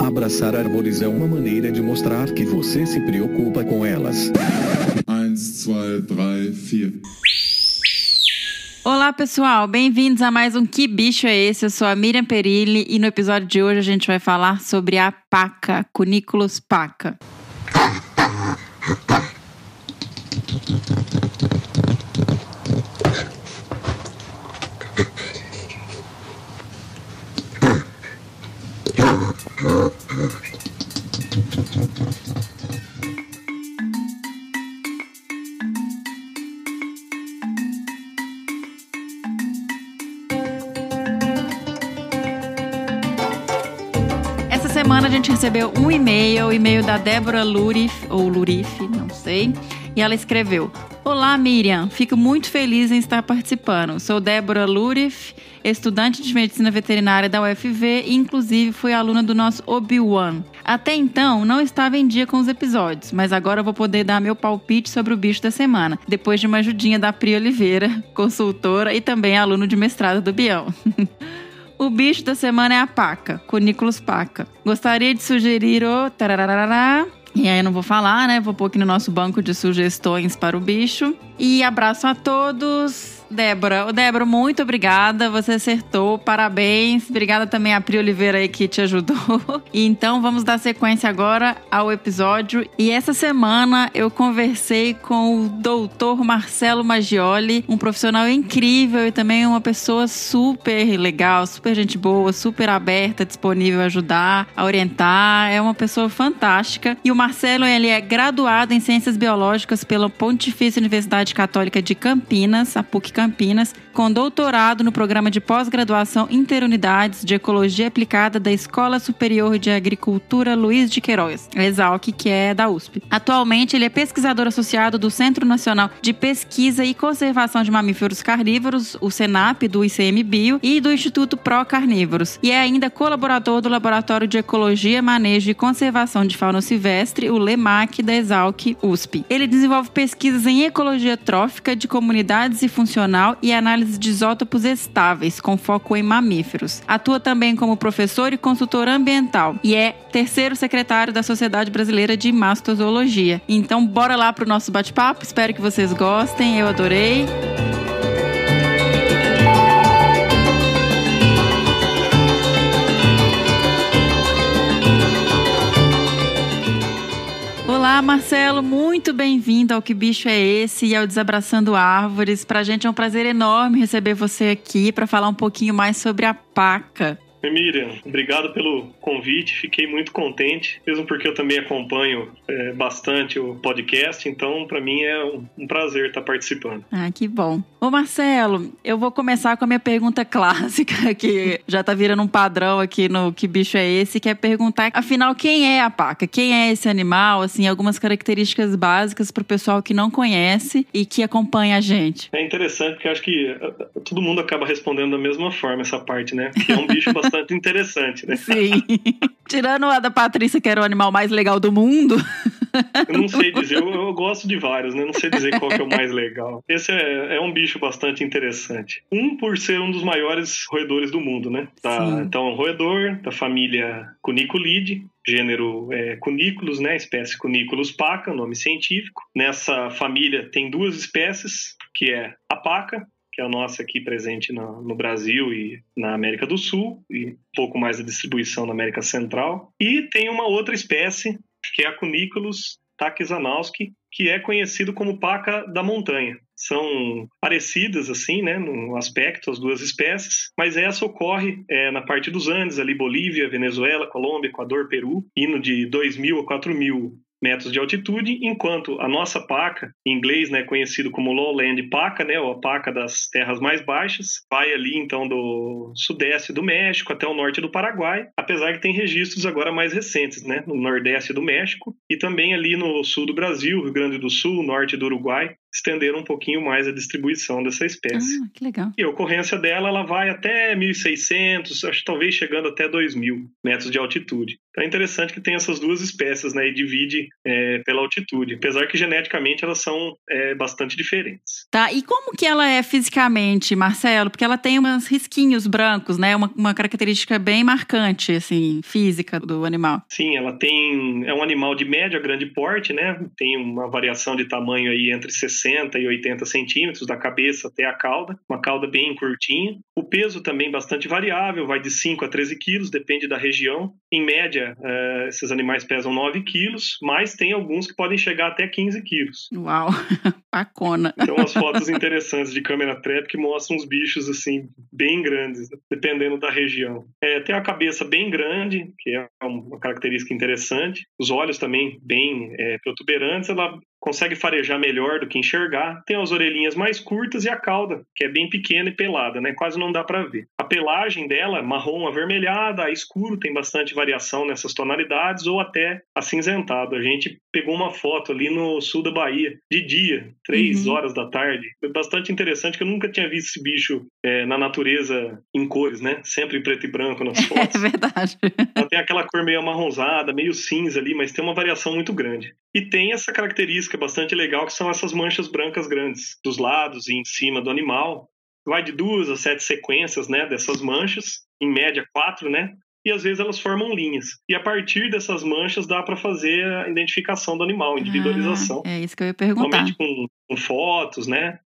Abraçar árvores é uma maneira de mostrar que você se preocupa com elas. 1, 2, 3, 4. Olá, pessoal, bem-vindos a mais um Que Bicho é Esse? Eu sou a Miriam Perilli e no episódio de hoje a gente vai falar sobre a paca, Cuniculus paca. Essa semana a gente recebeu um e-mail, o e-mail da Débora Lurif, ou Lurif, não sei, e ela escreveu: Olá, Miriam, fico muito feliz em estar participando. Sou Débora Lurif, estudante de medicina veterinária da UFV e, inclusive, fui aluna do nosso Obi-Wan. Até então, não estava em dia com os episódios, mas agora vou poder dar meu palpite sobre o bicho da semana, depois de uma ajudinha da Pri Oliveira, consultora e também aluno de mestrado do Bião. O bicho da semana é a paca, Cuniculus paca. Gostaria de sugerir o tarararará. E aí eu não vou falar, né? Vou pôr aqui no nosso banco de sugestões para o bicho. E abraço a todos. Débora, Débora, muito obrigada. Você acertou, parabéns. Obrigada também a Pri Oliveira aí que te ajudou. Então vamos dar sequência agora ao episódio. E essa semana eu conversei com o doutor Marcelo Maggioli, um profissional incrível e também uma pessoa super legal, super gente boa, super aberta, disponível a ajudar, a orientar. É uma pessoa fantástica. E o Marcelo, ele é graduado em Ciências Biológicas pela Pontifícia Universidade Católica de Campinas, a PUC Campinas, com doutorado no programa de pós-graduação Interunidades de Ecologia Aplicada da Escola Superior de Agricultura Luiz de Queiroz, Exalc, que é da USP. Atualmente, ele é pesquisador associado do Centro Nacional de Pesquisa e Conservação de Mamíferos Carnívoros, o SENAP, do ICMBio, e do Instituto Pro Carnívoros. E é ainda colaborador do Laboratório de Ecologia, Manejo e Conservação de Fauna Silvestre, o LEMAC, da Exalc USP. Ele desenvolve pesquisas em ecologia trófica de comunidades e e análise de isótopos estáveis, com foco em mamíferos. Atua também como professor e consultor ambiental e é terceiro secretário da Sociedade Brasileira de Mastozoologia. Então, bora lá pro nosso bate-papo. Espero que vocês gostem. Eu adorei. Olá, Marcelo, muito bem-vindo ao Que Bicho é Esse e ao Desabraçando Árvores. Pra gente é um prazer enorme receber você aqui para falar um pouquinho mais sobre a paca. Miriam, obrigado pelo convite, fiquei muito contente, mesmo porque eu também acompanho é, bastante o podcast, então para mim é um, um, prazer estar participando. Ah, que bom. Ô Marcelo, eu vou começar com a minha pergunta clássica, que já tá virando um padrão aqui no Que Bicho é Esse, que é perguntar, afinal, quem é a paca? Quem é esse animal? Assim, algumas características básicas para o pessoal que não conhece e que acompanha a gente. É interessante, porque acho que todo mundo acaba respondendo da mesma forma essa parte, né? Que é um bicho bastante bastante interessante, né? Sim. Tirando a da Patrícia, que era o animal mais legal do mundo. Eu não sei dizer, eu, eu, gosto de vários, né? Não sei dizer qual que é o mais legal. Esse é, é, um bicho bastante interessante. Um por ser um dos maiores roedores do mundo, né? Tá, então, roedor da família Cuniculidae, gênero é, Cuniculus, né? Espécie Cuniculus paca, nome científico. Nessa família tem duas espécies, que é a paca que é a nossa aqui presente no, no, Brasil e na América do Sul, e um pouco mais a distribuição na América Central. E tem uma outra espécie, que é a Cuniculus taxanowski, que é conhecido como paca da montanha. São parecidas, assim, né, no aspecto, as duas espécies, mas essa ocorre é, na parte dos Andes, ali Bolívia, Venezuela, Colômbia, Equador, Peru, indo de 2.000 a 4.000 metros de altitude, enquanto a nossa paca, em inglês, né, conhecido como lowland paca, né, ou a paca das terras mais baixas, vai ali então do sudeste do México até o norte do Paraguai, apesar que tem registros agora mais recentes, né, no nordeste do México e também ali no sul do Brasil, Rio Grande do Sul, norte do Uruguai, estenderam um pouquinho mais a distribuição dessa espécie. Ah, que legal. E a ocorrência dela, ela vai até 1.600, acho que talvez chegando até 2.000 metros de altitude. Então é interessante que tem essas duas espécies, né, e divide é, pela altitude, apesar que geneticamente elas são é, bastante diferentes. Tá, e como que ela é fisicamente, Marcelo? Porque ela tem uns risquinhos brancos, né, uma, uma característica bem marcante, assim, física do animal. Sim, ela tem, é um animal de médio a grande porte, né, tem uma variação de tamanho aí entre 60 e 80 centímetros, da cabeça até a cauda, uma cauda bem curtinha. O peso também bastante variável, vai de 5 a 13 quilos, depende da região. Em média, uh, esses animais pesam 9 quilos, mas tem alguns que podem chegar até 15 quilos. Uau, pacona. Tem umas fotos interessantes de câmera trap que mostram uns bichos assim, bem grandes, dependendo da região. É, tem a cabeça bem grande, que é uma característica interessante. Os olhos também bem é, protuberantes. Ela consegue farejar melhor do que enxergar, tem as orelhinhas mais curtas e a cauda, que é bem pequena e pelada, né? Quase não dá para ver. A pelagem dela, marrom avermelhada, escuro, tem bastante variação nessas tonalidades, ou até acinzentado. A gente pegou uma foto ali no sul da Bahia, de dia, três uhum. horas da tarde. Foi bastante interessante, que eu nunca tinha visto esse bicho é, na natureza em cores, né? Sempre em preto e branco nas fotos. É verdade. Ela tem aquela cor meio amarronzada, meio cinza ali, mas tem uma variação muito grande. E tem essa característica bastante legal que são essas manchas brancas grandes dos lados e em cima do animal. Vai de duas a sete sequências, né, dessas manchas, em média quatro, né? E às vezes elas formam linhas. E a partir dessas manchas dá para fazer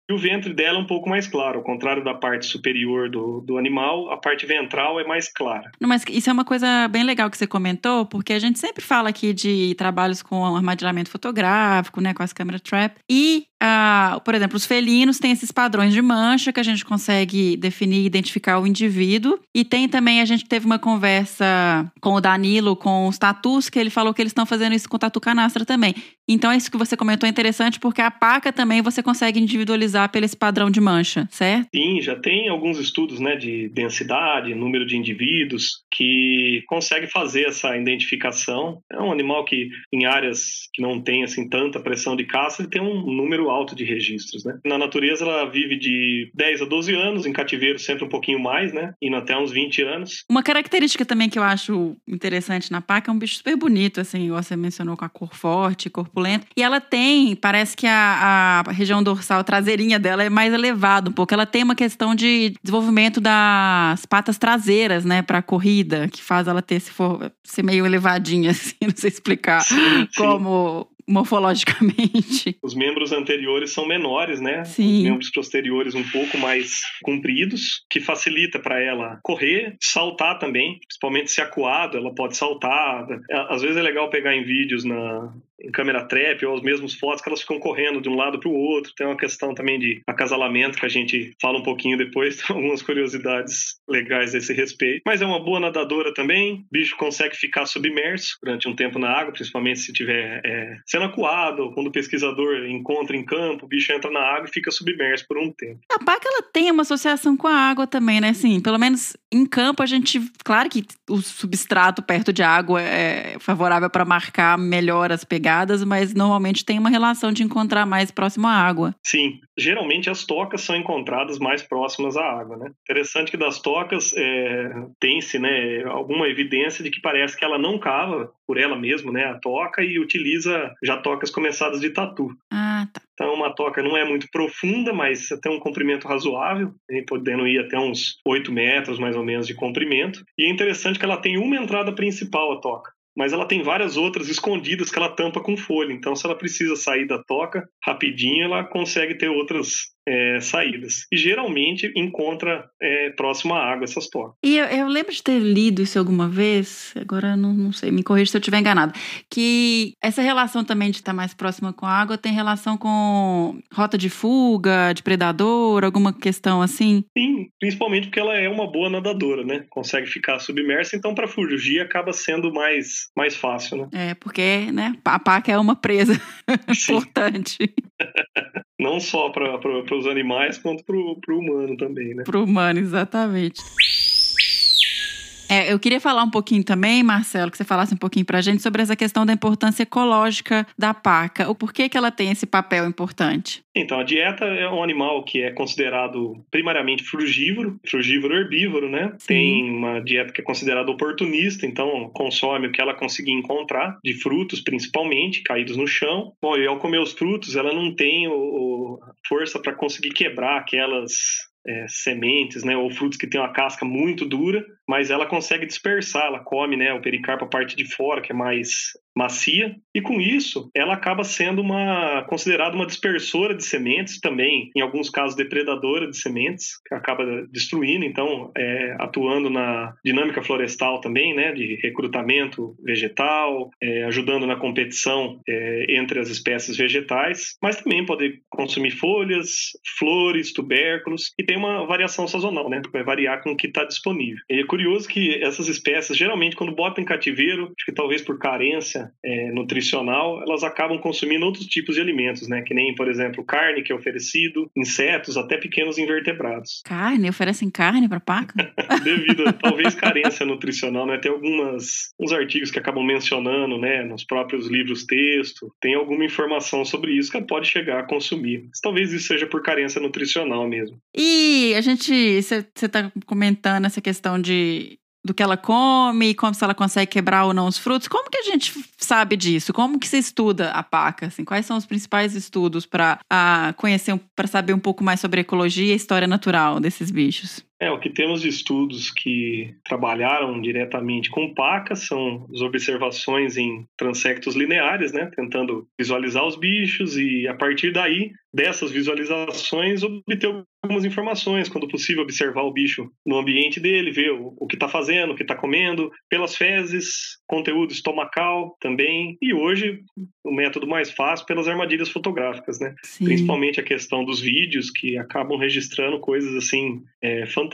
E o ventre dela é um pouco mais claro, ao contrário da parte superior do, do animal, a parte ventral é mais clara. Não, mas isso é uma coisa bem legal que você comentou, porque a gente sempre fala aqui de trabalhos com armadilhamento fotográfico, né, com as câmeras trap. E ah, por exemplo, os felinos têm esses padrões de mancha que a gente consegue definir e identificar o indivíduo. E tem também, a gente teve uma conversa com o Danilo, com os tatus, que ele falou que eles estão fazendo isso com tatu canastra também. Então, isso que você comentou é interessante, porque a paca também você consegue individualizar pelo esse padrão de mancha, certo? Sim, já tem alguns estudos né, de densidade, número de indivíduos, que consegue fazer essa identificação. É um animal que, em áreas que não tem assim, tanta pressão de caça, ele tem um número alto de registros, né? Na natureza ela vive de 10 a 12 anos, em cativeiro sempre um pouquinho mais, né? Indo até uns 20 anos. Uma característica também que eu acho interessante na paca é um bicho super bonito, assim, você mencionou com a cor forte, corpulenta. E ela tem, parece que a, a região dorsal traseirinha dela é mais elevada um pouco. Ela tem uma questão de desenvolvimento das patas traseiras, né, para corrida, que faz ela ter esse for, ser meio elevadinha, assim, não sei explicar sim, como morfologicamente. Os membros anteriores são menores, né? Sim. Os membros posteriores um pouco mais compridos, que facilita para ela correr, saltar também, principalmente se acuado, ela pode saltar. Às vezes é legal pegar em vídeos na em câmera trap ou os mesmos fotos que elas ficam correndo de um lado para o outro. Tem uma questão também de acasalamento que a gente fala um pouquinho depois, tem algumas curiosidades legais a esse respeito. Mas é uma boa nadadora também. O bicho consegue ficar submerso durante um tempo na água, principalmente se tiver é, sendo acuado, quando o pesquisador encontra em campo, o bicho entra na água e fica submerso por um tempo. A paca ela tem uma associação com a água também, né? Assim, pelo menos em campo a gente, claro que o substrato perto de água é favorável para marcar melhor as pegadas, mas normalmente tem uma relação de encontrar mais próximo à água. Sim, geralmente as tocas são encontradas mais próximas à água, né? Interessante que das tocas é, tem-se, né, alguma evidência de que parece que ela não cava por ela mesma, né, a toca e utiliza já tocas começadas de tatu. Ah, tá. Então, uma toca não é muito profunda, mas tem um comprimento razoável, podendo ir até uns 8 metros mais ou menos de comprimento. E é interessante que ela tem uma entrada principal, a toca mas ela tem várias outras escondidas que ela tampa com folha. Então, se ela precisa sair da toca rapidinho, ela consegue ter outras é, saídas. E geralmente encontra é, próximo à água essas tocas. E eu, eu, lembro de ter lido isso alguma vez, agora não, não sei, me corrija se eu estiver enganado, que essa relação também de estar mais próxima com a água tem relação com rota de fuga, de predador, alguma questão assim? Sim, principalmente porque ela é uma boa nadadora, né? Consegue ficar submersa, então para fugir acaba sendo mais, mais fácil, né? É, porque né, a paca é uma presa importante. Não só para os animais, quanto para o humano também, né? Para o humano, exatamente. É, eu queria falar um pouquinho também, Marcelo, que você falasse um pouquinho para a gente sobre essa questão da importância ecológica da paca. O porquê que ela tem esse papel importante? Então, a dieta é um animal que é considerado primariamente frugívoro, frugívoro herbívoro, né? Sim. Tem uma dieta que é considerada oportunista, então consome o que ela conseguir encontrar, de frutos principalmente, caídos no chão. Bom, e ao comer os frutos, ela não tem o, o força para conseguir quebrar aquelas é, sementes, né, ou frutos que têm uma casca muito dura, mas ela consegue dispersar, ela come, né, o pericarpo a parte de fora, que é mais macia, e com isso ela acaba sendo uma considerada uma dispersora de sementes, também em alguns casos depredadora de sementes, que acaba destruindo, então é, atuando na dinâmica florestal também, né, de recrutamento vegetal, é, ajudando na competição é, entre as espécies vegetais, mas também pode consumir folhas, flores, tubérculos e tem uma variação sazonal, né, vai variar com o que está disponível. E curioso que essas espécies geralmente quando botam em cativeiro, acho que talvez por carência é, nutricional, elas acabam consumindo outros tipos de alimentos, né? Que nem, por exemplo, carne que é oferecido, insetos, até pequenos invertebrados. Carne? Oferecem carne para paca? Devido a talvez carência nutricional, né? Tem algumas uns artigos que acabam mencionando, né? Nos próprios livros texto, tem alguma informação sobre isso que pode chegar a consumir. Mas talvez isso seja por carência nutricional mesmo. E a gente, você está comentando essa questão de do que ela come, como se ela consegue quebrar ou não os frutos. Como que a gente sabe disso? Como que se estuda a paca? Assim, quais são os principais estudos para conhecer, para saber um pouco mais sobre a ecologia e a história natural desses bichos? É, o que temos de estudos que trabalharam diretamente com paca são as observações em transectos lineares, né, tentando visualizar os bichos e a partir daí, dessas visualizações, obter algumas informações, quando possível observar o bicho no ambiente dele, ver o, o que está fazendo, o que está comendo, pelas fezes, conteúdo estomacal também, e hoje o método mais fácil pelas armadilhas fotográficas, né, Sim. principalmente a questão dos vídeos que acabam registrando coisas assim é, fantásticas,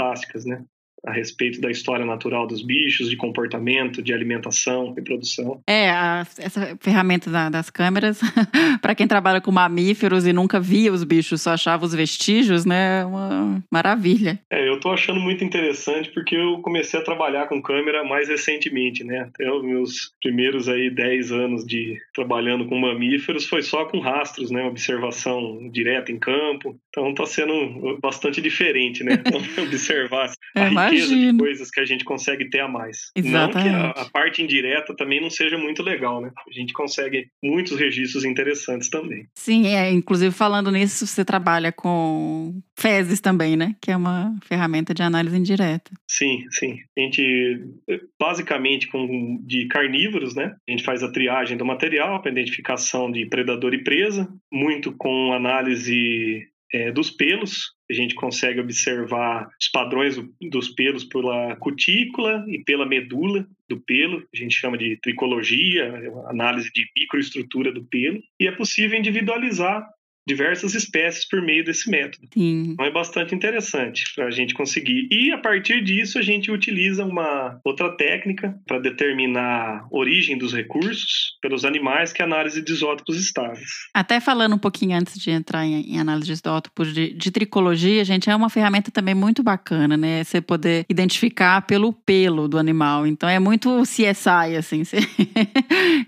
né? A respeito da história natural dos bichos, de comportamento, de alimentação, reprodução. É, a, essa ferramenta da, das câmeras, para quem trabalha com mamíferos e nunca via os bichos, só achava os vestígios, né? É uma maravilha. É, eu tô achando muito interessante porque eu comecei a trabalhar com câmera mais recentemente, né? Até os meus primeiros aí 10 anos de trabalhando com mamíferos foi só com rastros, né? Observação direta em campo. Então tá sendo bastante diferente, né? Observar é, riqueza de coisas que a gente consegue ter a mais. Exatamente. Não que a, a, parte indireta também não seja muito legal, né? A gente consegue muitos registros interessantes também. Sim, é. Inclusive, falando nisso, você trabalha com fezes também, né? Que é uma ferramenta de análise indireta. Sim, sim. A gente, basicamente, com, de carnívoros, né? A gente faz a triagem do material para identificação de predador e presa, muito com análise é, dos pelos, a gente consegue observar os padrões dos pelos pela cutícula e pela medula do pelo, a gente chama de tricologia, análise de microestrutura do pelo, e é possível individualizar diversas espécies por meio desse método. Sim. Então é bastante interessante para a gente conseguir. E a partir disso a gente utiliza uma outra técnica para determinar a origem dos recursos pelos animais, que é a análise de isótopos estáveis. Até falando um pouquinho antes de entrar em, em análise de isótopos de, de, tricologia, gente, é uma ferramenta também muito bacana, né? Você poder identificar pelo pelo do animal. Então é muito CSI, assim. Você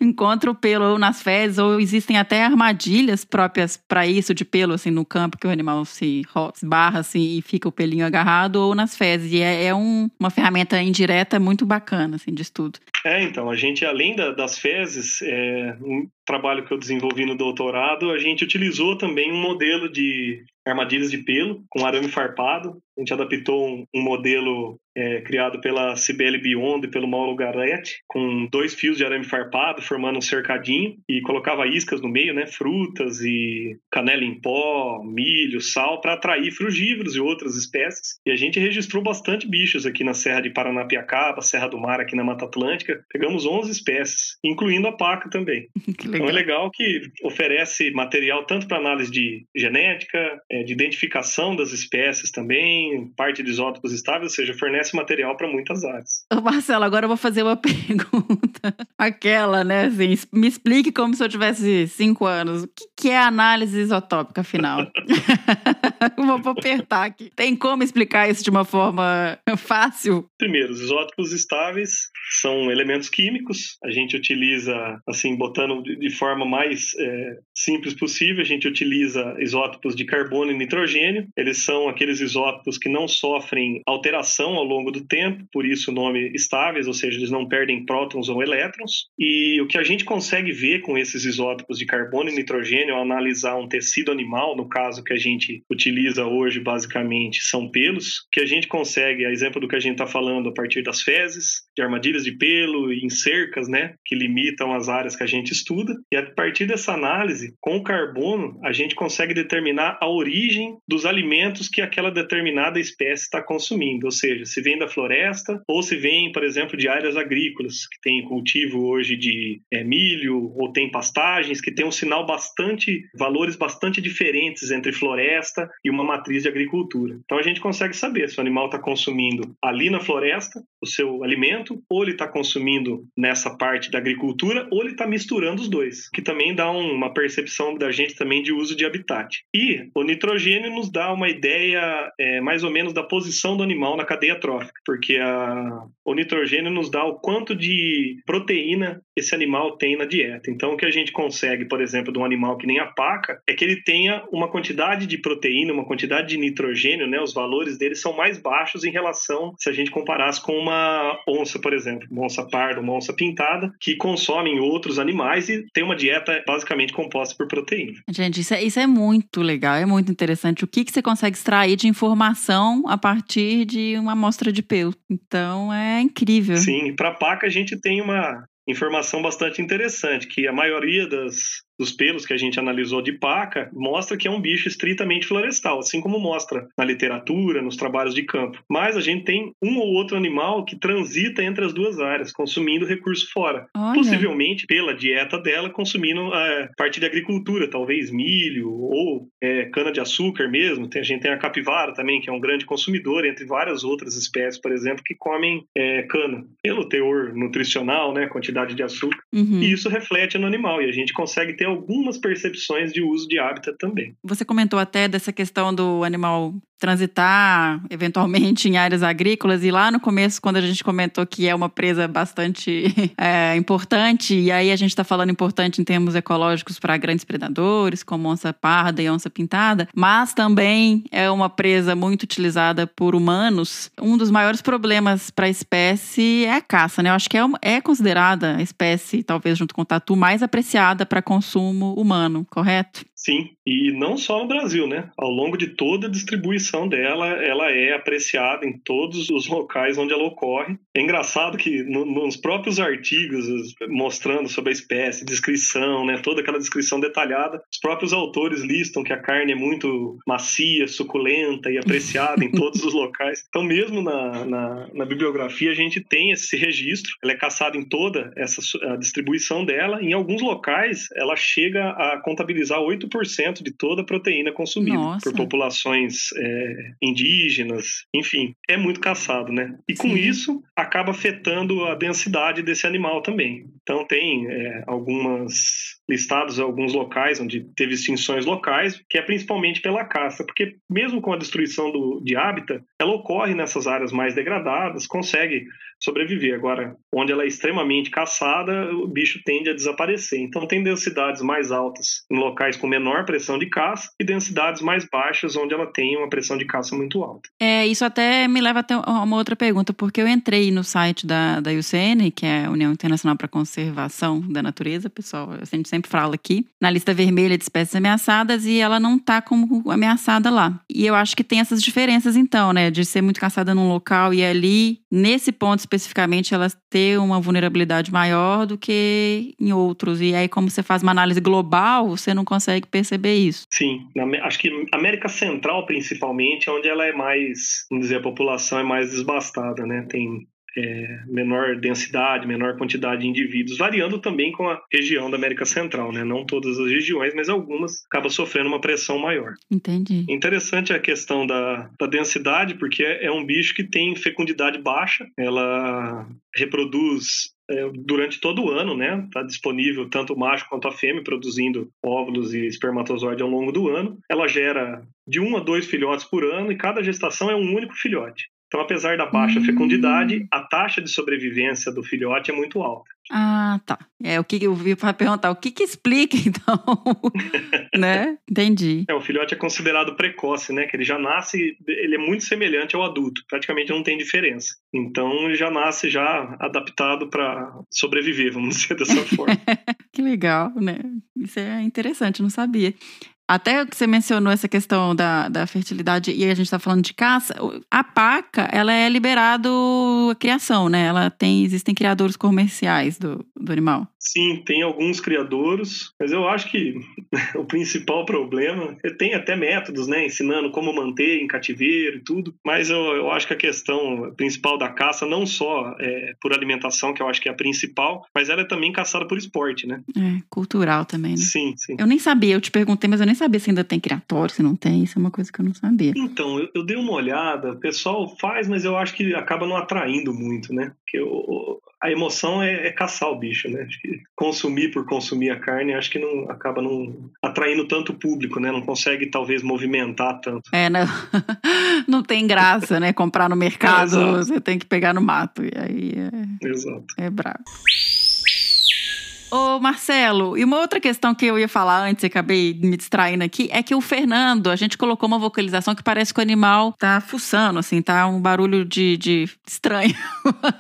encontra o pelo nas fezes, ou existem até armadilhas próprias para isso de pelo assim no campo que o animal se barra assim e fica o pelinho agarrado ou nas fezes. E é, é um, uma ferramenta indireta muito bacana assim de estudo. É, então, a gente, além da, das fezes, é, trabalho que eu desenvolvi no doutorado, a gente utilizou também um modelo de armadilhas de pelo com arame farpado. A gente adaptou um, um modelo é, criado pela Cibele Beyond e pelo Mauro Garretti, com dois fios de arame farpado, formando um cercadinho, e colocava iscas no meio, né, frutas e canela em pó, milho, sal, para atrair frugívoros e outras espécies. E a gente registrou bastante bichos aqui na Serra de Paranapiacaba, Serra do Mar, aqui na Mata Atlântica. Pegamos 11 espécies, incluindo a paca também. então é legal que oferece material tanto para análise de genética, é, de identificação das espécies também, parte de isótopos estáveis, ou seja, fornece material para muitas áreas. Ô Marcelo, agora eu vou fazer uma pergunta. Aquela, né? Assim, me explique como se eu tivesse cinco anos. O que, é análise isotópica, afinal? Vou apertar aqui. Tem como explicar isso de uma forma fácil? Primeiro, os isótopos estáveis são elementos químicos. A gente utiliza, assim, botando de forma mais é, simples possível, a gente utiliza isótopos de carbono e nitrogênio. Eles são aqueles isótopos que não sofrem alteração ao longo do tempo, por isso o nome estáveis, ou seja, eles não perdem prótons ou elétrons. E o que a gente consegue ver com esses isótopos de carbono e nitrogênio ao analisar um tecido animal, no caso que a gente utiliza hoje basicamente são pelos, que a gente consegue, a exemplo do que a gente está falando a partir das fezes, de armadilhas de pelo e em cercas, né, que limitam as áreas que a gente estuda. E a partir dessa análise, com o carbono, a gente consegue determinar a origem dos alimentos que aquela determinada espécie está consumindo, ou seja, se vem da floresta ou se vem, por exemplo, de áreas agrícolas, que tem cultivo hoje de é, milho ou tem pastagens, que tem um sinal bastante, valores bastante diferentes entre floresta e uma matriz de agricultura. Então a gente consegue saber se o animal está consumindo ali na floresta o seu alimento, ou ele está consumindo nessa parte da agricultura, ou ele está misturando os dois, que também dá uma percepção da gente também de uso de habitat. E o nitrogênio nos dá uma ideia é, mais ou menos da posição do animal na cadeia trófica, porque a, o nitrogênio nos dá o quanto de proteína esse animal tem na dieta. Então, o que a gente consegue, por exemplo, de um animal que nem a paca, é que ele tenha uma quantidade de proteína, uma quantidade de nitrogênio, né? Os valores dele são mais baixos em relação se a gente comparasse com uma onça, por exemplo, uma onça parda, uma onça pintada, que consomem outros animais e tem uma dieta basicamente composta por proteína. Gente, isso é, isso é muito legal, é muito interessante. O que, que você consegue extrair de informação a partir de uma amostra de pelo? Então, é incrível. Sim, para a paca a gente tem uma informação bastante interessante, que a maioria das, dos pelos que a gente analisou de paca mostra que é um bicho estritamente florestal, assim como mostra na literatura, nos trabalhos de campo. Mas a gente tem um ou outro animal que transita entre as duas áreas, consumindo recurso fora. Olha. Possivelmente pela dieta dela, consumindo é, parte de agricultura, talvez milho ou é, cana-de-açúcar mesmo. Tem, a gente tem a capivara também, que é um grande consumidor, entre várias outras espécies, por exemplo, que comem é, cana, pelo teor nutricional, né, quantidade de açúcar. Uhum. E isso reflete no animal, e a gente consegue ter algumas percepções de uso de hábitat também. Você comentou até dessa questão do animal transitar eventualmente em áreas agrícolas e lá no começo quando a gente comentou que é uma presa bastante é, importante e aí a gente está falando importante em termos ecológicos para grandes predadores como onça parda e onça pintada, mas também é uma presa muito utilizada por humanos. Um dos maiores problemas para a espécie é a caça, né? Eu acho que é, é considerada a espécie, talvez junto com o tatu, mais apreciada para consumo humano, correto? Sim, e não só no Brasil, né? Ao longo de toda a distribuição dela, ela é apreciada em todos os locais onde ela ocorre. É engraçado que no, nos próprios artigos mostrando sobre a espécie, descrição, né? Toda aquela descrição detalhada, os próprios autores listam que a carne é muito macia, suculenta e apreciada em todos os locais. Então, mesmo na, na, na, bibliografia, a gente tem esse registro. Ela é caçada em toda essa distribuição dela. Em alguns locais, ela chega a contabilizar 8 50% de toda a proteína consumida Nossa. por populações é, indígenas, enfim, é muito caçado, né? E com Sim. isso acaba afetando a densidade desse animal também. Então tem é, algumas listados alguns locais onde teve extinções locais, que é principalmente pela caça, porque mesmo com a destruição do, de hábitat, ela ocorre nessas áreas mais degradadas, consegue sobreviver. Agora, onde ela é extremamente caçada, o bicho tende a desaparecer. Então, tem densidades mais altas em locais com menor pressão de caça e densidades mais baixas onde ela tem uma pressão de caça muito alta. É, isso até me leva até uma outra pergunta, porque eu entrei no site da, da UCN, que é a União Internacional para a Conservação da Natureza, pessoal, a gente sempre fala aqui, na lista vermelha de espécies ameaçadas e ela não está como ameaçada lá. E eu acho que tem essas diferenças, então, né, de ser muito caçada num local e ali, nesse ponto especificamente ela ter uma vulnerabilidade maior do que em outros. E aí, como você faz uma análise global, você não consegue perceber isso. Sim, acho que América Central, principalmente, é onde ela é mais, vamos dizer, a população é mais desbastada, né? Tem é, menor densidade, menor quantidade de indivíduos, variando também com a região da América Central, né? Não todas as regiões, mas algumas acabam sofrendo uma pressão maior. Entendi. Interessante a questão da, da densidade, porque é, é um bicho que tem fecundidade baixa, ela reproduz durante todo o ano, né? Está disponível tanto o macho quanto a fêmea produzindo óvulos e espermatozoide ao longo do ano. Ela gera de um a dois filhotes por ano e cada gestação é um único filhote. Então, apesar da baixa hum. fecundidade, a taxa de sobrevivência do filhote é muito alta. Ah, tá. É o que eu vi para perguntar, o que que explica então, né? Entendi. É, o filhote é considerado precoce, né? Que ele já nasce, ele é muito semelhante ao adulto, praticamente não tem diferença. Então ele já nasce já adaptado para sobreviver, vamos dizer dessa forma. que legal, né? Isso é interessante, não sabia. Até que você mencionou essa questão da, da fertilidade e a gente está falando de caça, a paca, ela é liberado a criação, né? Ela tem, existem criadores comerciais do, do animal. Sim, tem alguns criadores, mas eu acho que o principal problema, tem até métodos, né, ensinando como manter em cativeiro e tudo, mas eu, eu acho que a questão principal da caça, não só é por alimentação, que eu acho que é a principal, mas ela é também caçada por esporte, né? É, cultural também, né? Sim, sim. Eu nem sabia, eu te perguntei, mas eu nem sabia se ainda tem criatório, se não tem, isso é uma coisa que eu não sabia. Então, eu, eu dei uma olhada, o pessoal faz, mas eu acho que acaba não atraindo muito, né? Porque eu, a emoção é, é, caçar o bicho, né? Consumir por consumir a carne, acho que não acaba não atraindo tanto público, né? Não consegue talvez movimentar tanto. É, não, não tem graça, né? Comprar no mercado, é, você tem que pegar no mato e aí é, Exato. é brabo. Ô, Marcelo, e uma outra questão que eu ia falar antes e acabei me distraindo aqui é que o Fernando, a gente colocou uma vocalização que parece que o animal tá fuçando, assim, tá um barulho de, de estranho.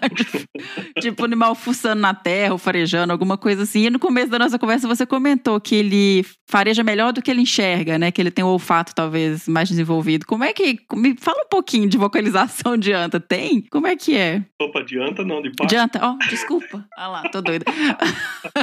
tipo, o animal fuçando na terra, ou farejando, alguma coisa assim. E no começo da nossa conversa você comentou que ele fareja melhor do que ele enxerga, né? Que ele tem o olfato talvez mais desenvolvido. Como é que. Me fala um pouquinho de vocalização de anta. Tem? Como é que é? Opa, de anta não, de pato. De anta? Ó, oh, desculpa. Ah lá, tô doida.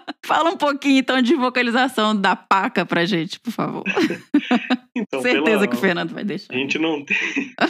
Fala um pouquinho então de vocalização da paca pra gente, por favor. Então, Certeza pela... que o Fernando vai deixar. A gente não tem,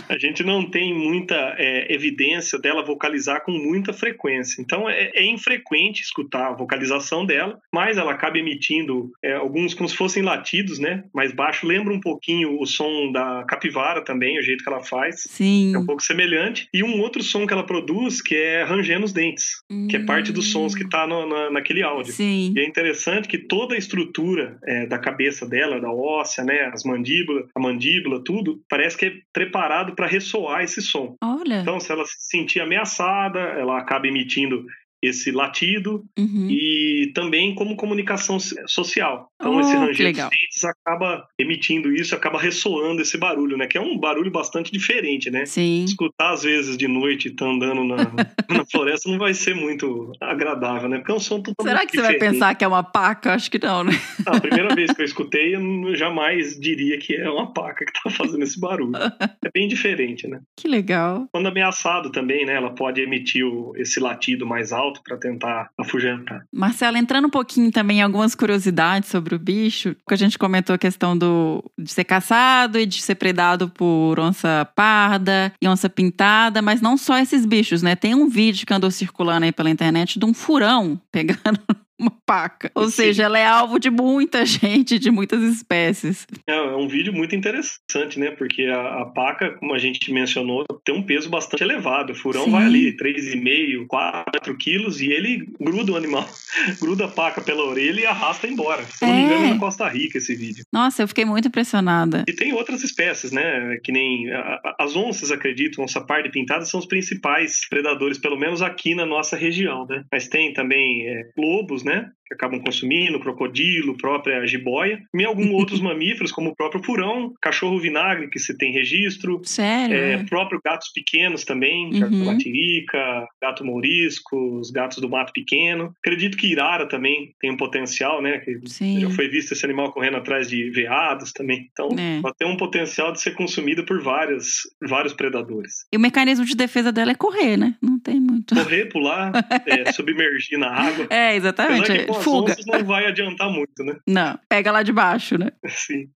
a gente não tem muita é, evidência dela vocalizar com muita frequência. Então é, é, infrequente escutar a vocalização dela, mas ela acaba emitindo é, alguns como se fossem latidos, né? Mais baixo. Lembra um pouquinho o som da capivara também, o jeito que ela faz. Sim. É um pouco semelhante. E um outro som que ela produz que é rangendo os dentes, hum. que é parte dos sons que tá no, na, naquele áudio. Sim. E é interessante que toda a estrutura é, da cabeça dela, da óssea, né? As mandíbulas mandíbula, a mandíbula, tudo, parece que é preparado para ressoar esse som. Olha. Então, se ela se sentir ameaçada, ela acaba emitindo esse latido uhum. e também como comunicação social. Então, oh, esse ranger de dentes acaba emitindo isso, acaba ressoando esse barulho, né? Que é um barulho bastante diferente, né? Sim. Escutar, às vezes, de noite, tá andando na, na floresta, não vai ser muito agradável, né? Porque é um som totalmente Será que diferente. você vai pensar que é uma paca? Acho que não, né? a primeira vez que eu escutei, eu jamais diria que é uma paca que tá fazendo esse barulho. É bem diferente, né? Que legal. Quando ameaçado também, né? Ela pode emitir esse latido mais alto alto para tentar afugentar. Marcelo, entrando um pouquinho também em algumas curiosidades sobre o bicho, que a gente comentou a questão do, de ser caçado e de ser predado por onça parda e onça pintada, mas não só esses bichos, né? Tem um vídeo que andou circulando aí pela internet de um furão pegando uma paca. Ou Sim. seja, ela é alvo de muita gente, de muitas espécies. É, é um vídeo muito interessante, né? Porque a, a, paca, como a gente mencionou, tem um peso bastante elevado. O furão Sim. vai ali 3,5, 4 quilos e ele gruda o animal, gruda a paca pela orelha e arrasta embora. Se é. não me engano, é na Costa Rica esse vídeo. Nossa, eu fiquei muito impressionada. E tem outras espécies, né? Que nem a, as onças, acredito, onça parda e pintada são os principais predadores, pelo menos aqui na nossa região, né? Mas tem também é, lobos, né? Né? Acabam consumindo, crocodilo, própria jiboia, e alguns outros mamíferos, como o próprio furão, cachorro vinagre, que se tem registro. Sério? É, próprio gatos pequenos também, uhum. latirica, gato mourisco, os gatos do mato pequeno. Acredito que irara também tem um potencial, né? Que Sim. já foi visto esse animal correndo atrás de veados também. Então, é. tem um potencial de ser consumido por várias, vários predadores. E o mecanismo de defesa dela é correr, né? Não tem muito. Correr, pular, é, submergir na água. É, exatamente. Fuga. não vai adiantar muito, né? Não, pega lá de baixo, né? Sim.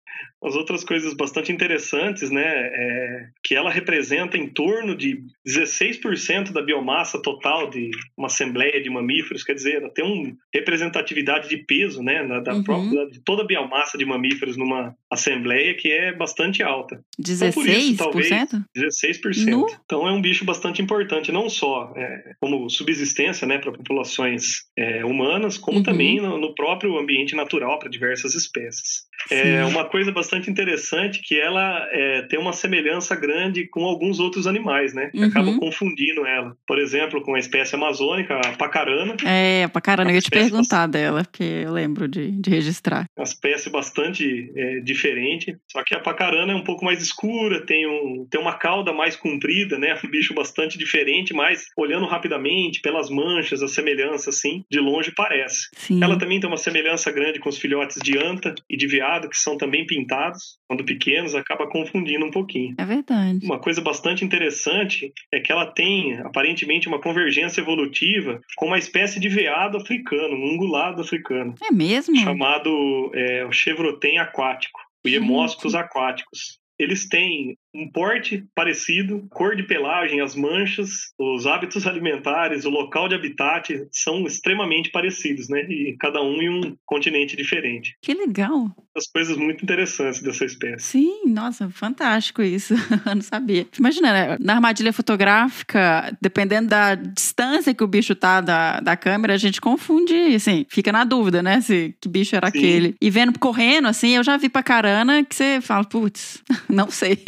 As outras coisas bastante interessantes, né, é que ela representa em torno de 16% da biomassa total de uma assembleia de mamíferos, quer dizer, ela tem uma representatividade de peso, né, da, Uhum. própria, de toda a biomassa de mamíferos numa assembleia que é bastante alta. 16%? por isso, talvez, 16%. Nu? Então é um bicho bastante importante, não só é, como subsistência né, para populações é, humanas, como Uhum. também no, no próprio ambiente natural para diversas espécies. É Sim. uma coisa bastante interessante que ela é, tem uma semelhança grande com alguns outros animais, né? Que Uhum. acabam confundindo ela. Por exemplo, com a espécie amazônica, a pacarana, É, pra caramba, eu ia te perguntar dela, porque eu lembro de, de registrar. uma espécie bastante é, diferente. Só que a pacarana é um pouco mais escura, tem, um, tem uma cauda mais comprida, né? Um bicho bastante diferente, mas olhando rapidamente pelas manchas, a semelhança, assim, de longe parece. Sim. Ela também tem uma semelhança grande com os filhotes de anta e de veado, que são também pintados. Quando pequenos, acaba confundindo um pouquinho. É verdade. Uma coisa bastante interessante é que ela tem, aparentemente, uma convergência evolutiva com uma espécie de veado africano, um ungulado africano É mesmo? chamado é, o chevrotem aquático, o. Iemóscus aquáticos. Eles têm um porte parecido, cor de pelagem, as manchas, os hábitos alimentares, o local de habitat são extremamente parecidos, né? E cada um em um continente diferente. Que legal. As coisas muito interessantes dessa espécie. Sim, nossa, fantástico isso. eu não sabia. Imagina, né? na armadilha fotográfica, dependendo da distância que o bicho tá da, da câmera, a gente confunde, assim, fica na dúvida, né? Se que bicho era Sim. aquele. E vendo correndo, assim, eu já vi pra carana que você fala, putz, não sei.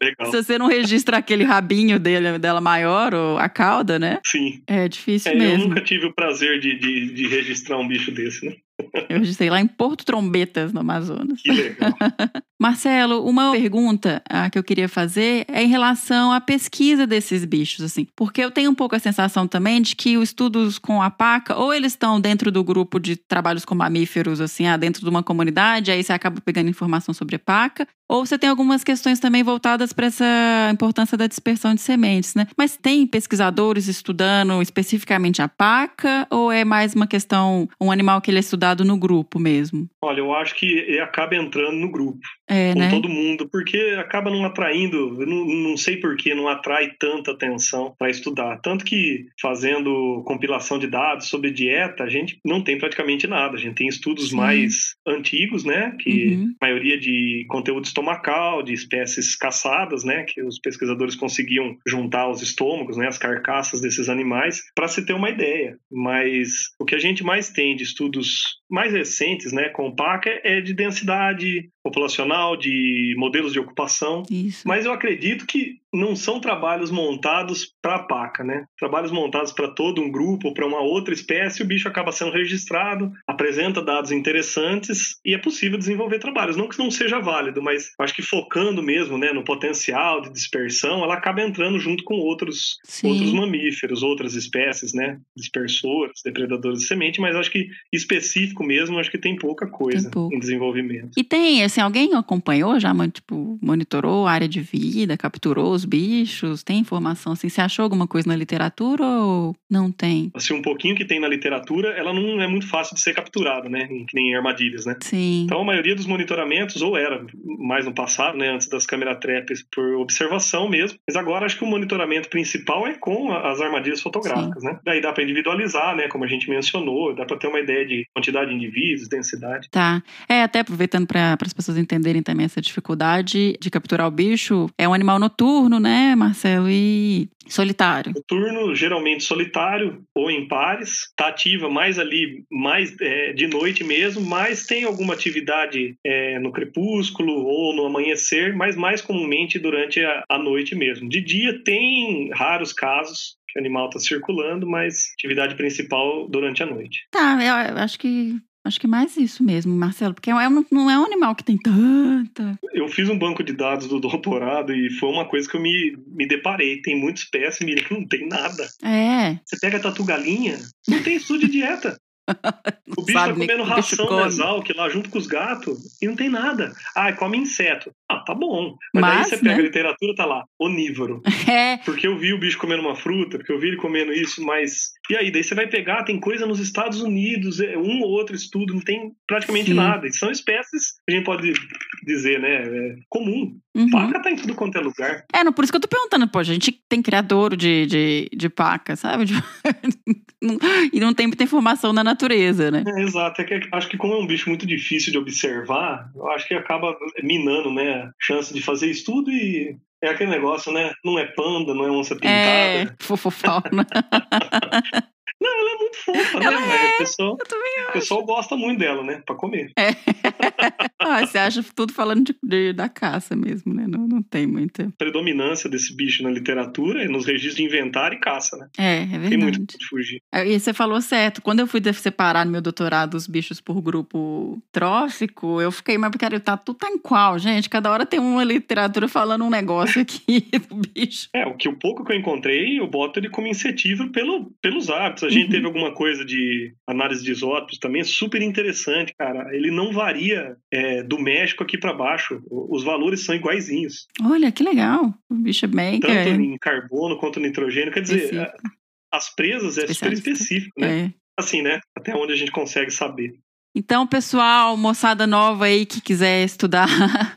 Legal. Se você não registra aquele rabinho dele, dela maior, ou a cauda, né? Sim. É difícil É, eu mesmo. nunca tive o prazer de, de, de registrar um bicho desse, né? Eu registrei lá em Porto Trombetas, no Amazonas. Que legal. Marcelo, uma pergunta ah, que eu queria fazer é em relação à pesquisa desses bichos, assim. Porque eu tenho um pouco a sensação também de que os estudos com a paca, ou eles estão dentro do grupo de trabalhos com mamíferos, assim, ah, dentro de uma comunidade, aí você acaba pegando informação sobre a paca, ou você tem algumas questões também voltadas para essa importância da dispersão de sementes, né? Mas tem pesquisadores estudando especificamente a paca, ou é mais uma questão, um animal que ele é estudado no grupo mesmo? Olha, eu acho que ele acaba entrando no grupo. É, com né? todo mundo, porque acaba não atraindo, eu não, não sei por que não atrai tanta atenção para estudar. Tanto que fazendo compilação de dados sobre dieta, a gente não tem praticamente nada. A gente tem estudos Sim. mais antigos, né? Que Uhum. a maioria de conteúdo estomacal, de espécies caçadas, né? Que os pesquisadores conseguiam juntar os estômagos, né? As carcaças desses animais, para se ter uma ideia. Mas o que a gente mais tem de estudos mais recentes, né? Com PAC é de densidade populacional, de modelos de ocupação. Isso. Mas eu acredito que não são trabalhos montados para a paca, né? Trabalhos montados para todo um grupo, para uma outra espécie, o bicho acaba sendo registrado, apresenta dados interessantes e é possível desenvolver trabalhos. Não que não seja válido, mas acho que focando mesmo, né, no potencial de dispersão, ela acaba entrando junto com outros Sim. outros mamíferos, outras espécies, né, dispersores, depredadores de semente, mas acho que específico mesmo, acho que tem pouca coisa Tem pouco. em desenvolvimento. E tem, assim, alguém acompanhou já, tipo, monitorou a área de vida, capturou os bichos? Tem informação assim? Você achou alguma coisa na literatura ou não tem? assim, um pouquinho que tem na literatura, ela não é muito fácil de ser capturada, né? Que nem em armadilhas, né? Sim. Então, a maioria dos monitoramentos, ou era mais no passado, né, antes das câmeras traps, por observação mesmo, mas agora acho que o monitoramento principal é com as armadilhas fotográficas, né? Daí dá para individualizar, né, como a gente mencionou, dá para ter uma ideia de quantidade de indivíduos, densidade. Tá. É, até aproveitando para as pessoas entenderem também essa dificuldade de capturar o bicho, é um animal noturno, né, Marcelo? E solitário. O turno, geralmente solitário ou em pares, tá ativa mais ali, mais é, de noite mesmo, mas tem alguma atividade é, no crepúsculo ou no amanhecer, mas mais comumente durante a, a noite mesmo. De dia tem raros casos que o animal está circulando, mas atividade principal durante a noite. Tá, eu acho que. Acho que mais isso mesmo, Marcelo, porque é um- não é um animal que tem tanta. Eu fiz um banco de dados do doutorado e foi uma coisa que eu me, me deparei. Tem muita espécie, Miriam, não tem nada. É. Você pega tatu galinha, não tem estudo de dieta. O bicho tá nem comendo que ração come. da Exalc lá junto com os gatos e não tem nada. Ah, come inseto. Ah, tá bom. Mas, Mas, daí você pega né? a literatura, tá lá, onívoro. É. Porque eu vi o bicho comendo uma fruta, porque eu vi ele comendo isso, mas. E aí, daí você vai pegar, tem coisa nos Estados Unidos, é um ou outro estudo, não tem praticamente Sim. nada. E são espécies que a gente pode dizer, né? É comum. Uhum. Paca tá em tudo quanto é lugar. É, não, por isso que eu tô perguntando, pô, a gente tem criador de, de, de paca, sabe? e não tem muita informação na natureza, né? É, exato. É que, acho que como é um bicho muito difícil de observar, eu acho que acaba minando, né, a chance de fazer estudo e é aquele negócio, né? Não é panda, não é onça pintada. É, fofofauna. Não, ela é muito fofa, né? É, o pessoal, o pessoal gosta muito dela, né? Pra comer. É. ah, você acha tudo falando de, de, da caça mesmo, né? Não, não tem muita. Predominância desse bicho na literatura é nos registros de inventário e caça, né? É, é verdade. Tem muito de fugir. É, e você falou certo. Quando eu fui separar no meu doutorado os bichos por grupo trófico, eu fiquei, mas cara, tá tudo tá em qual, gente? Cada hora tem uma literatura falando um negócio aqui do bicho. É, o que o pouco que eu encontrei, eu boto ele como incentivo pelo, pelos hábitos a gente teve alguma coisa de análise de isótopos também, super interessante, cara. Ele não varia é, do México aqui para baixo. Os valores são iguaizinhos. Olha, que legal. O bicho é bem. Tanto em carbono quanto nitrogênio. Quer dizer, específico. as presas é super específico, né? É. Assim, né? Até onde a gente consegue saber. Então, pessoal, moçada nova aí que quiser estudar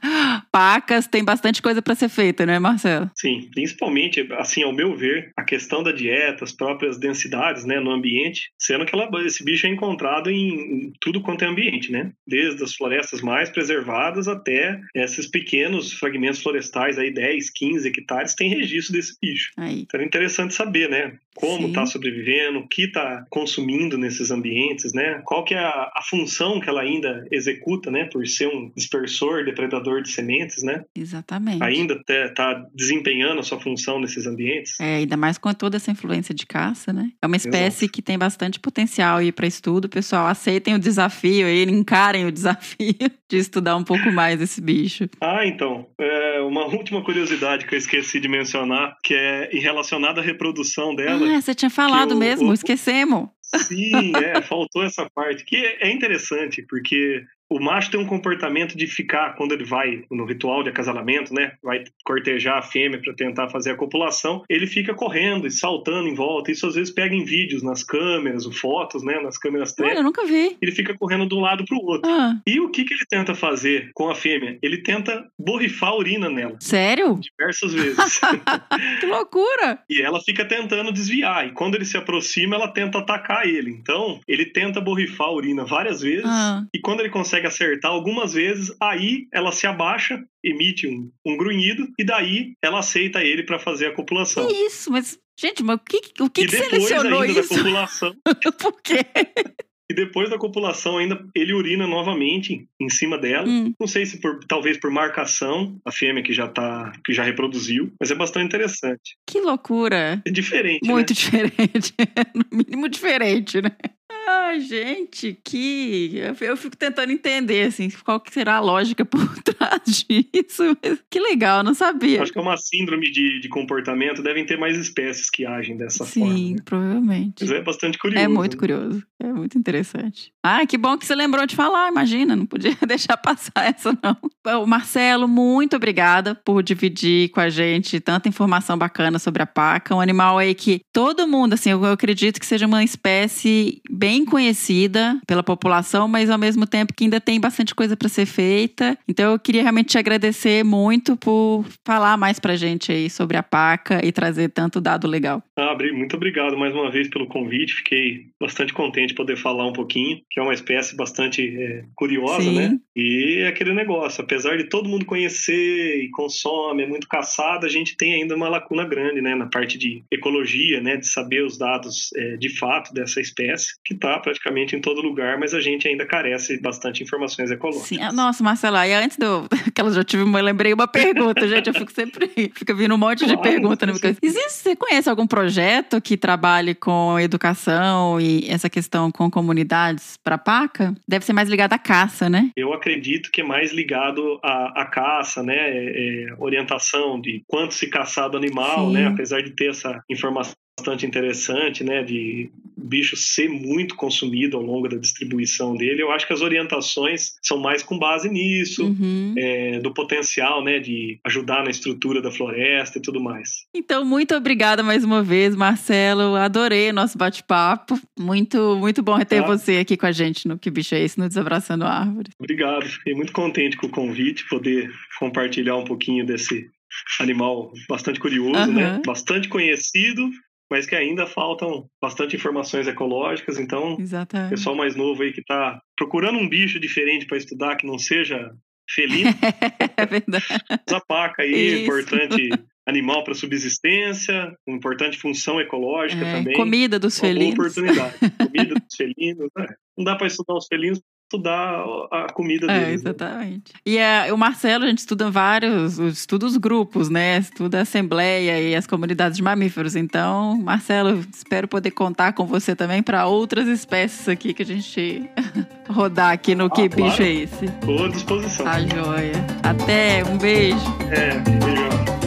pacas, tem bastante coisa para ser feita, né, Marcelo? Sim, principalmente, assim, ao meu ver, a questão da dieta, as próprias densidades, né, no ambiente, sendo que ela, esse bicho é encontrado em, tudo quanto é ambiente, né? Desde as florestas mais preservadas até esses pequenos fragmentos florestais aí, 10, 15 hectares, tem registro desse bicho. Aí. Então é interessante saber, né? Como está sobrevivendo, o que está consumindo nesses ambientes, né? Qual que é a, a função função que ela ainda executa, né, por ser um dispersor, depredador de sementes, né? Exatamente. Ainda está desempenhando a sua função nesses ambientes. É, ainda mais com toda essa influência de caça, né? É uma espécie Exato. que tem bastante potencial aí para estudo. Pessoal, aceitem o desafio aí, encarem o desafio de estudar um pouco mais esse bicho. Ah, então. É uma última curiosidade que eu esqueci de mencionar, que é relacionada à reprodução dela. Ah, você tinha falado mesmo, o, esquecemos. Sim, é, faltou essa parte. Que é interessante, porque o macho tem um comportamento de ficar, quando ele vai no ritual de acasalamento, né? Vai cortejar a fêmea para tentar fazer a copulação, ele fica correndo e saltando em volta. Isso às vezes pega em vídeos, nas câmeras, ou fotos, né? Nas câmeras trap. Olha, eu nunca vi. Ele fica correndo de um lado pro outro. Ah. E o que, que ele tenta fazer com a fêmea? Ele tenta borrifar a urina nela. Sério? Diversas vezes. que loucura! E ela fica tentando desviar. E quando ele se aproxima, ela tenta atacar ele. Então, ele tenta borrifar a urina várias vezes. Ah. E quando ele consegue consegue acertar algumas vezes, aí ela se abaixa, emite um, um grunhido, e daí ela aceita ele para fazer a copulação. Que isso, mas. Gente, mas o que, o que, e que depois selecionou ainda isso? da copulação. Por quê? E depois da copulação ainda ele urina novamente em cima dela. Hum. Não sei se por talvez por marcação, a fêmea que já tá que já reproduziu, mas é bastante interessante. Que loucura. É diferente, Muito né? diferente. no mínimo diferente, né? Gente, que. Eu fico tentando entender, assim, qual que será a lógica por trás disso. Que legal, não sabia. Acho que é uma síndrome de, de comportamento, devem ter mais espécies que agem dessa Sim, forma. Sim, né? provavelmente. Mas é bastante curioso. É muito né? curioso. É muito interessante. Ah, que bom que você lembrou de falar, imagina, não podia deixar passar essa, não. O Marcelo, muito obrigada por dividir com a gente tanta informação bacana sobre a paca. Um animal aí que todo mundo, assim, eu acredito que seja uma espécie bem conhecida pela população, mas ao mesmo tempo que ainda tem bastante coisa para ser feita. Então eu queria realmente te agradecer muito por falar mais pra gente aí sobre a paca e trazer tanto dado legal. Ah, muito obrigado mais uma vez pelo convite. Fiquei bastante contente de poder falar um pouquinho, que é uma espécie bastante é, curiosa, Sim. né? E é aquele negócio, apesar de todo mundo conhecer e consome, é muito caçado, a gente tem ainda uma lacuna grande, né, na parte de ecologia, né, de saber os dados é, de fato dessa espécie, que está praticamente em todo lugar, mas a gente ainda carece bastante informações ecológicas. Sim, ah, nossa, Marcela, e antes do que ela já tive, eu lembrei uma pergunta, gente, eu fico sempre, fica vindo um monte claro, de perguntas. Né? Existe, você conhece algum projeto que trabalhe com educação e essa questão com comunidades para paca? Deve ser mais ligado à caça, né? Eu acredito que é mais ligado à, à caça, né? É, é, orientação de quanto se caçar do animal, né? Sim. né? Apesar de ter essa informação bastante interessante, né, de bicho ser muito consumido ao longo da distribuição dele. Eu acho que as orientações são mais com base nisso, uhum. é, do potencial, né, de ajudar na estrutura da floresta e tudo mais. Então, muito obrigada mais uma vez, Marcelo. Adorei nosso bate-papo. Muito, muito bom ter ah. você aqui com a gente no Que Bicho é Esse, no Desabraçando Árvores. Obrigado. Fiquei muito contente com o convite, poder compartilhar um pouquinho desse animal bastante curioso, uhum. né? Bastante conhecido, mas que ainda faltam bastante informações ecológicas. Então, Exatamente. pessoal mais novo aí que está procurando um bicho diferente para estudar que não seja felino, é verdade. usa paca aí, Isso. importante animal para subsistência, importante função ecológica é, também. Comida dos felinos. oportunidade. Comida dos felinos. Né? Não dá para estudar os felinos estudar a comida deles. É, exatamente. Né? E é, o Marcelo, a gente estuda vários, estuda os grupos, né? Estuda a Assembleia e as comunidades de mamíferos. Então, Marcelo, espero poder contar com você também para outras espécies aqui que a gente rodar aqui no ah, Que claro. Bicho é Esse? À disposição. Tá joia. Até, um beijo. É, beijão.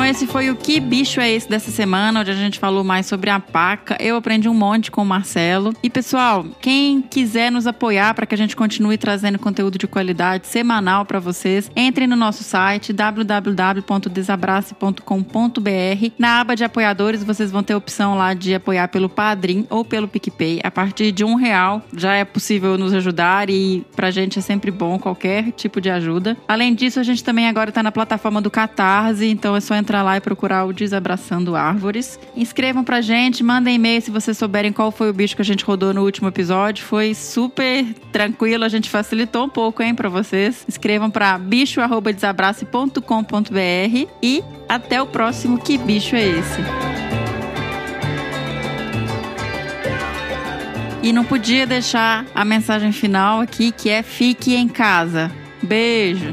Então esse foi o Que Bicho é Esse dessa semana, onde a gente falou mais sobre a paca. Eu aprendi um monte com o Marcelo. E pessoal, quem quiser nos apoiar para que a gente continue trazendo conteúdo de qualidade semanal para vocês, entre no nosso site www.desabrace.com.br. Na aba de apoiadores, vocês vão ter a opção lá de apoiar pelo Padrim ou pelo PicPay. A partir de um real já é possível nos ajudar e pra gente é sempre bom qualquer tipo de ajuda. Além disso, a gente também agora está na plataforma do Catarse, então é só entrar lá e procurar o Desabraçando Árvores. Inscrevam pra gente, mandem e-mail se vocês souberem qual foi o bicho que a gente rodou no último episódio. Foi super tranquilo, a gente facilitou um pouco, hein, pra vocês. Escrevam pra bicho.desabrace.com.br e até o próximo Que Bicho é Esse? E não podia deixar a mensagem final aqui, que é fique em casa. Beijo!